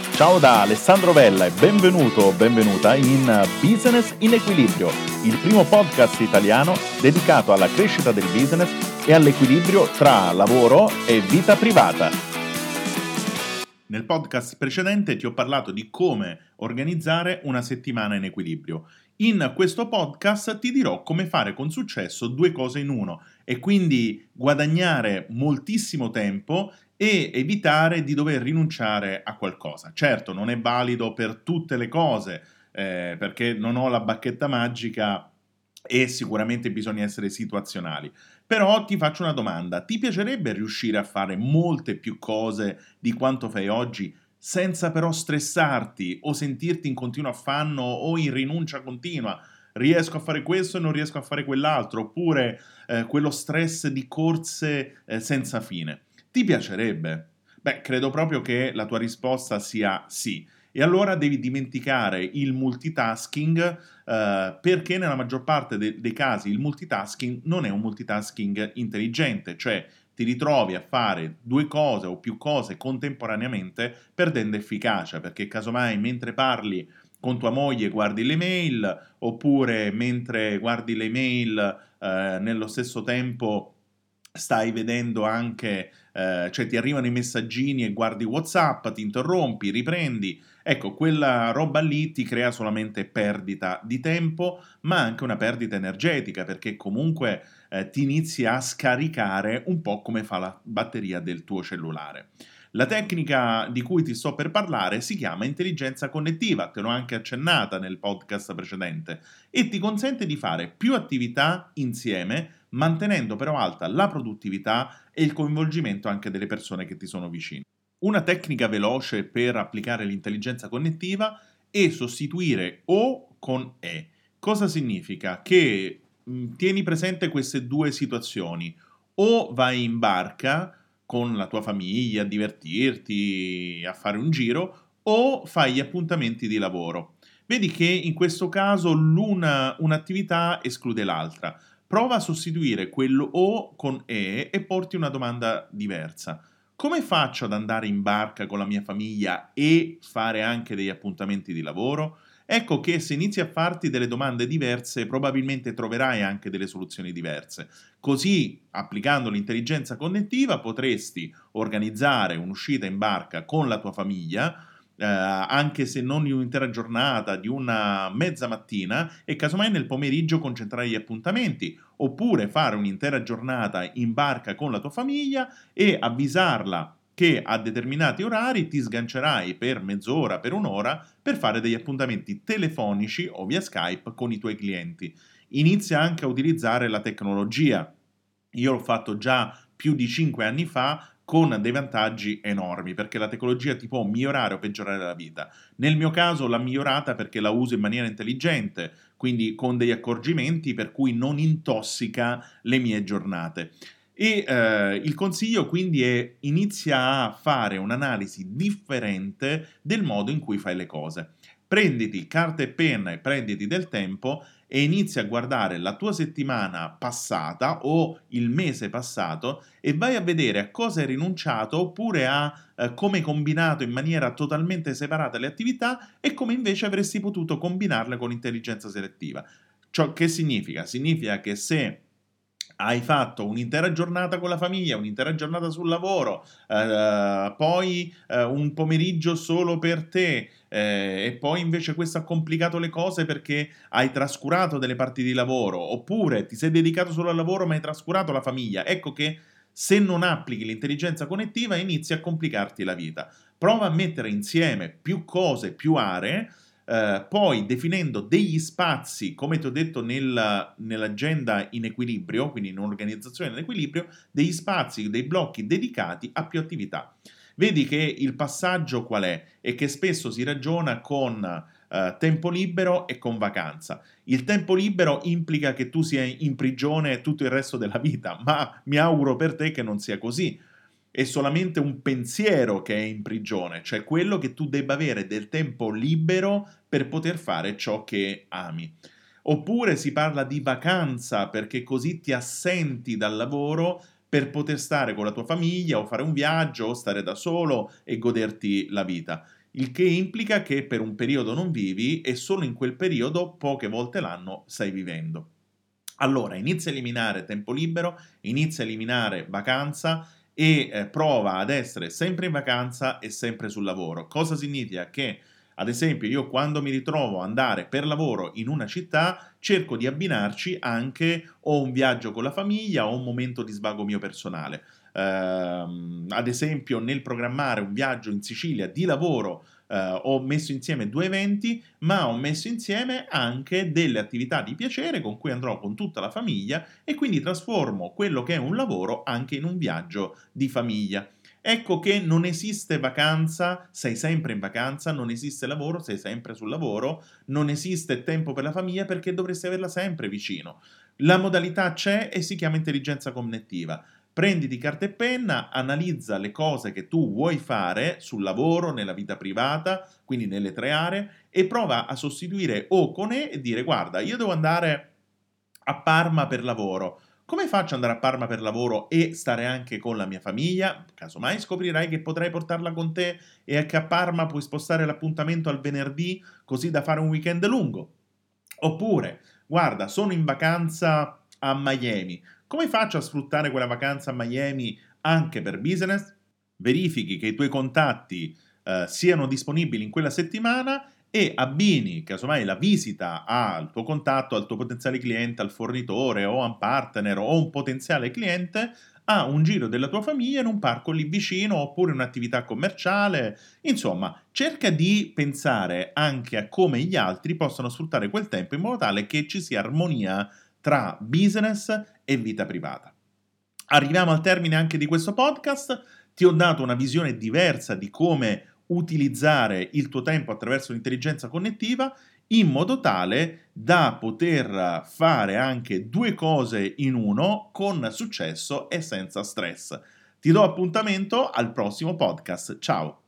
Ciao da Alessandro Vella e benvenuto o benvenuta in Business in Equilibrio, il primo podcast italiano dedicato alla crescita del business e all'equilibrio tra lavoro e vita privata. Nel podcast precedente ti ho parlato di come organizzare una settimana in equilibrio. In questo podcast ti dirò come fare con successo due cose in uno e quindi guadagnare moltissimo tempo e evitare di dover rinunciare a qualcosa. Certo, non è valido per tutte le cose, eh, perché non ho la bacchetta magica e sicuramente bisogna essere situazionali. Però ti faccio una domanda, ti piacerebbe riuscire a fare molte più cose di quanto fai oggi senza però stressarti o sentirti in continuo affanno o in rinuncia continua? Riesco a fare questo e non riesco a fare quell'altro, oppure eh, quello stress di corse eh, senza fine. Ti piacerebbe? Beh, credo proprio che la tua risposta sia sì. E allora devi dimenticare il multitasking eh, perché nella maggior parte de- dei casi il multitasking non è un multitasking intelligente, cioè ti ritrovi a fare due cose o più cose contemporaneamente perdendo efficacia, perché casomai mentre parli con tua moglie guardi le mail oppure mentre guardi le mail eh, nello stesso tempo stai vedendo anche, eh, cioè ti arrivano i messaggini e guardi WhatsApp, ti interrompi, riprendi. Ecco, quella roba lì ti crea solamente perdita di tempo, ma anche una perdita energetica, perché comunque eh, ti inizi a scaricare un po' come fa la batteria del tuo cellulare. La tecnica di cui ti sto per parlare si chiama intelligenza connettiva, te l'ho anche accennata nel podcast precedente, e ti consente di fare più attività insieme mantenendo però alta la produttività e il coinvolgimento anche delle persone che ti sono vicine. Una tecnica veloce per applicare l'intelligenza connettiva è sostituire o con e. Cosa significa? Che mh, tieni presente queste due situazioni. O vai in barca con la tua famiglia a divertirti, a fare un giro, o fai gli appuntamenti di lavoro. Vedi che in questo caso l'una, un'attività esclude l'altra. Prova a sostituire quello o con e e porti una domanda diversa. Come faccio ad andare in barca con la mia famiglia e fare anche degli appuntamenti di lavoro? Ecco che se inizi a farti delle domande diverse, probabilmente troverai anche delle soluzioni diverse. Così, applicando l'intelligenza connettiva, potresti organizzare un'uscita in barca con la tua famiglia eh, anche se non in un'intera giornata, di una mezza mattina e casomai nel pomeriggio concentrare gli appuntamenti, oppure fare un'intera giornata in barca con la tua famiglia e avvisarla che a determinati orari ti sgancerai per mezz'ora, per un'ora, per fare degli appuntamenti telefonici o via Skype con i tuoi clienti. Inizia anche a utilizzare la tecnologia. Io l'ho fatto già più di 5 anni fa con dei vantaggi enormi, perché la tecnologia ti può migliorare o peggiorare la vita. Nel mio caso l'ha migliorata perché la uso in maniera intelligente, quindi con degli accorgimenti per cui non intossica le mie giornate. E eh, il consiglio quindi è inizia a fare un'analisi differente del modo in cui fai le cose. Prenditi carta e penna e prenditi del tempo e inizi a guardare la tua settimana passata o il mese passato e vai a vedere a cosa hai rinunciato oppure a eh, come hai combinato in maniera totalmente separata le attività e come invece avresti potuto combinarle con intelligenza selettiva. Ciò che significa? Significa che se hai fatto un'intera giornata con la famiglia, un'intera giornata sul lavoro, eh, poi eh, un pomeriggio solo per te eh, e poi invece questo ha complicato le cose perché hai trascurato delle parti di lavoro oppure ti sei dedicato solo al lavoro ma hai trascurato la famiglia. Ecco che se non applichi l'intelligenza connettiva inizi a complicarti la vita. Prova a mettere insieme più cose, più aree eh, poi definendo degli spazi, come ti ho detto nel, nell'agenda in equilibrio, quindi in un'organizzazione in equilibrio, degli spazi, dei blocchi dedicati a più attività. Vedi che il passaggio qual è? È che spesso si ragiona con Uh, tempo libero e con vacanza. Il tempo libero implica che tu sia in prigione tutto il resto della vita, ma mi auguro per te che non sia così è solamente un pensiero che è in prigione, cioè quello che tu debba avere del tempo libero per poter fare ciò che ami. Oppure si parla di vacanza perché così ti assenti dal lavoro per poter stare con la tua famiglia o fare un viaggio o stare da solo e goderti la vita. il che implica che per un periodo non vivi e solo in quel periodo poche volte l'anno stai vivendo. Allora inizia a eliminare tempo libero, inizia a eliminare vacanza e eh, prova ad essere sempre in vacanza e sempre sul lavoro. Cosa significa? Che ad esempio, io quando mi ritrovo ad andare per lavoro in una città, cerco di abbinarci anche o un viaggio con la famiglia o un momento di svago mio personale. Uh, ad esempio, nel programmare un viaggio in Sicilia di lavoro Uh, ho messo insieme due eventi, ma ho messo insieme anche delle attività di piacere con cui andrò con tutta la famiglia e quindi trasformo quello che è un lavoro anche in un viaggio di famiglia. Ecco che non esiste vacanza, sei sempre in vacanza, non esiste lavoro, sei sempre sul lavoro, non esiste tempo per la famiglia perché dovresti averla sempre vicino. La modalità c'è e si chiama intelligenza connettiva. Prenditi carta e penna, analizza le cose che tu vuoi fare sul lavoro, nella vita privata, quindi nelle tre aree, e prova a sostituire o con e e dire guarda, io devo andare a Parma per lavoro come faccio ad andare a Parma per lavoro e stare anche con la mia famiglia? Casomai scoprirai che potrai portarla con te e che a Parma puoi spostare l'appuntamento al venerdì così da fare un weekend lungo. Oppure, guarda, sono in vacanza a Miami. Come faccio a sfruttare quella vacanza a Miami anche per business? Verifichi che i tuoi contatti eh, siano disponibili in quella settimana e abbini casomai la visita al tuo contatto, al tuo potenziale cliente, al fornitore o a un partner o un potenziale cliente a un giro della tua famiglia in un parco lì vicino oppure un'attività commerciale. Insomma, cerca di pensare anche a come gli altri possono sfruttare quel tempo in modo tale che ci sia armonia tra business e vita privata. Arriviamo al termine anche di questo podcast. Ti ho dato una visione diversa di come utilizzare il tuo tempo attraverso l'intelligenza connettiva in modo tale da poter fare anche due cose in uno con successo e senza stress. Ti do appuntamento al prossimo podcast. Ciao!